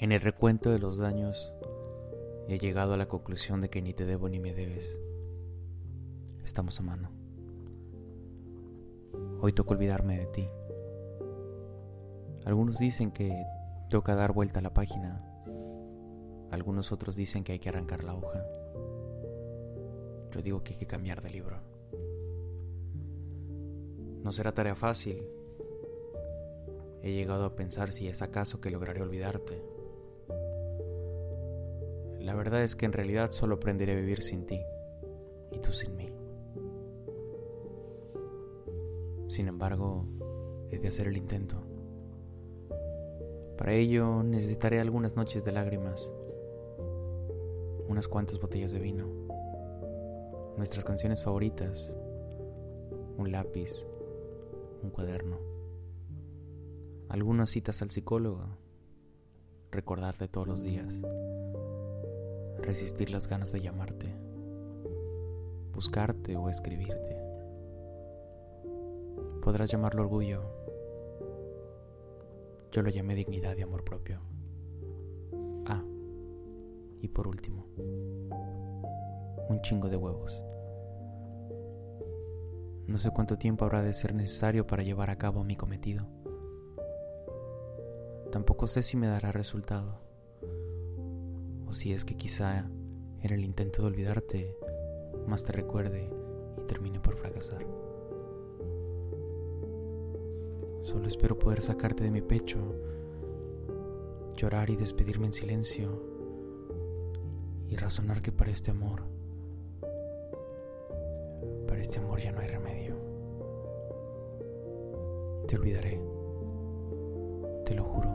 En el recuento de los daños he llegado a la conclusión de que ni te debo ni me debes. Estamos a mano. Hoy toca olvidarme de ti. Algunos dicen que toca dar vuelta a la página. Algunos otros dicen que hay que arrancar la hoja. Yo digo que hay que cambiar de libro. No será tarea fácil. He llegado a pensar si es acaso que lograré olvidarte. La verdad es que en realidad solo aprenderé a vivir sin ti y tú sin mí. Sin embargo, he de hacer el intento. Para ello necesitaré algunas noches de lágrimas, unas cuantas botellas de vino, nuestras canciones favoritas, un lápiz, un cuaderno, algunas citas al psicólogo, recordarte todos los días resistir las ganas de llamarte, buscarte o escribirte. Podrás llamarlo orgullo. Yo lo llamé dignidad y amor propio. Ah, y por último, un chingo de huevos. No sé cuánto tiempo habrá de ser necesario para llevar a cabo mi cometido. Tampoco sé si me dará resultado o si es que quizá en el intento de olvidarte más te recuerde y termine por fracasar. Solo espero poder sacarte de mi pecho, llorar y despedirme en silencio y razonar que para este amor, para este amor ya no hay remedio. Te olvidaré, te lo juro.